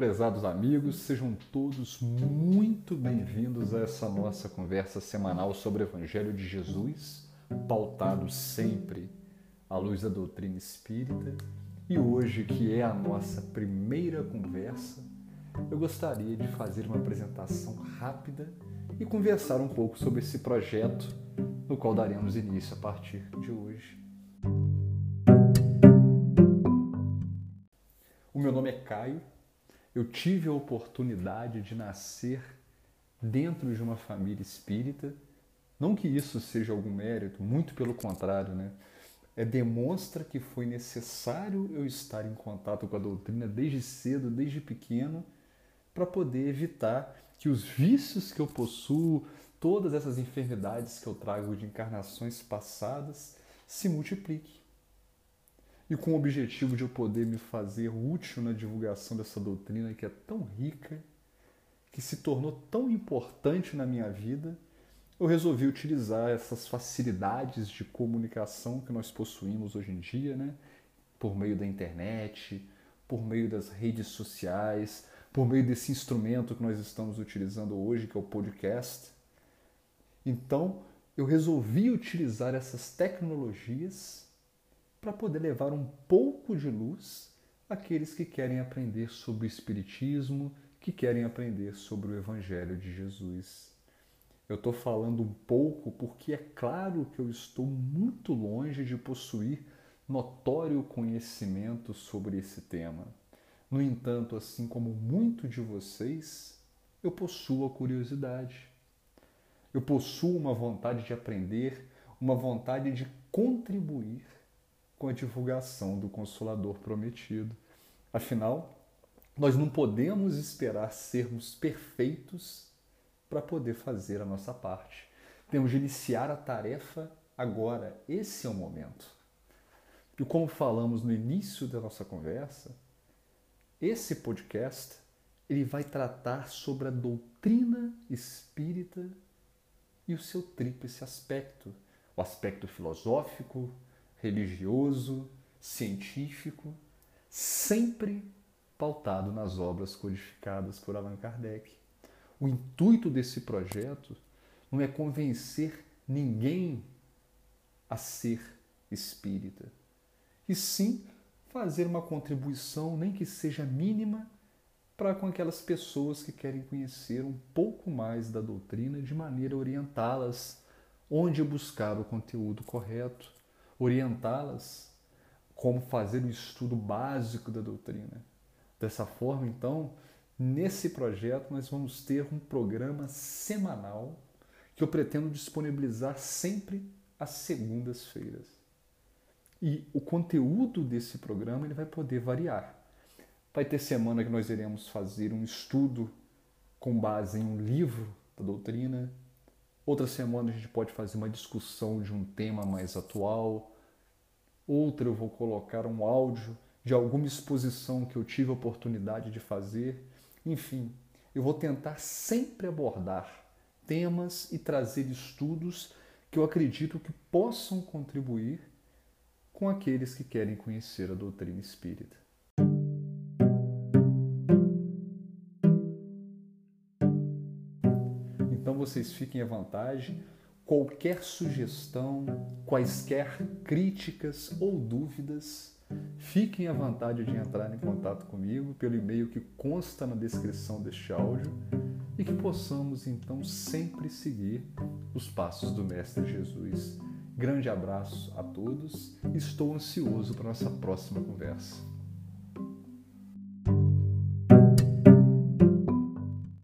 Prezados amigos, sejam todos muito bem-vindos a essa nossa conversa semanal sobre o Evangelho de Jesus, pautado sempre à luz da doutrina espírita. E hoje, que é a nossa primeira conversa, eu gostaria de fazer uma apresentação rápida e conversar um pouco sobre esse projeto no qual daremos início a partir de hoje. O meu nome é Caio eu tive a oportunidade de nascer dentro de uma família espírita. Não que isso seja algum mérito, muito pelo contrário, né? É, demonstra que foi necessário eu estar em contato com a doutrina desde cedo, desde pequeno, para poder evitar que os vícios que eu possuo, todas essas enfermidades que eu trago de encarnações passadas, se multipliquem e com o objetivo de eu poder me fazer útil na divulgação dessa doutrina que é tão rica, que se tornou tão importante na minha vida, eu resolvi utilizar essas facilidades de comunicação que nós possuímos hoje em dia, né? por meio da internet, por meio das redes sociais, por meio desse instrumento que nós estamos utilizando hoje, que é o podcast. Então, eu resolvi utilizar essas tecnologias para poder levar um pouco de luz àqueles que querem aprender sobre o Espiritismo, que querem aprender sobre o Evangelho de Jesus. Eu estou falando um pouco porque é claro que eu estou muito longe de possuir notório conhecimento sobre esse tema. No entanto, assim como muito de vocês, eu possuo a curiosidade. Eu possuo uma vontade de aprender, uma vontade de contribuir com a divulgação do Consolador prometido. Afinal, nós não podemos esperar sermos perfeitos para poder fazer a nossa parte. Temos de iniciar a tarefa agora. Esse é o momento. E como falamos no início da nossa conversa, esse podcast ele vai tratar sobre a doutrina espírita e o seu tríplice aspecto: o aspecto filosófico, religioso, científico, sempre pautado nas obras codificadas por Allan Kardec. O intuito desse projeto não é convencer ninguém a ser espírita, e sim fazer uma contribuição, nem que seja mínima, para com aquelas pessoas que querem conhecer um pouco mais da doutrina, de maneira a orientá-las onde buscar o conteúdo correto orientá-las como fazer o estudo básico da doutrina. Dessa forma, então, nesse projeto nós vamos ter um programa semanal que eu pretendo disponibilizar sempre às segundas-feiras. E o conteúdo desse programa ele vai poder variar. Vai ter semana que nós iremos fazer um estudo com base em um livro da doutrina, Outra semana a gente pode fazer uma discussão de um tema mais atual. Outra eu vou colocar um áudio de alguma exposição que eu tive a oportunidade de fazer. Enfim, eu vou tentar sempre abordar temas e trazer estudos que eu acredito que possam contribuir com aqueles que querem conhecer a doutrina espírita. Vocês fiquem à vontade. Qualquer sugestão, quaisquer críticas ou dúvidas, fiquem à vontade de entrar em contato comigo pelo e-mail que consta na descrição deste áudio e que possamos então sempre seguir os passos do Mestre Jesus. Grande abraço a todos, estou ansioso para nossa próxima conversa.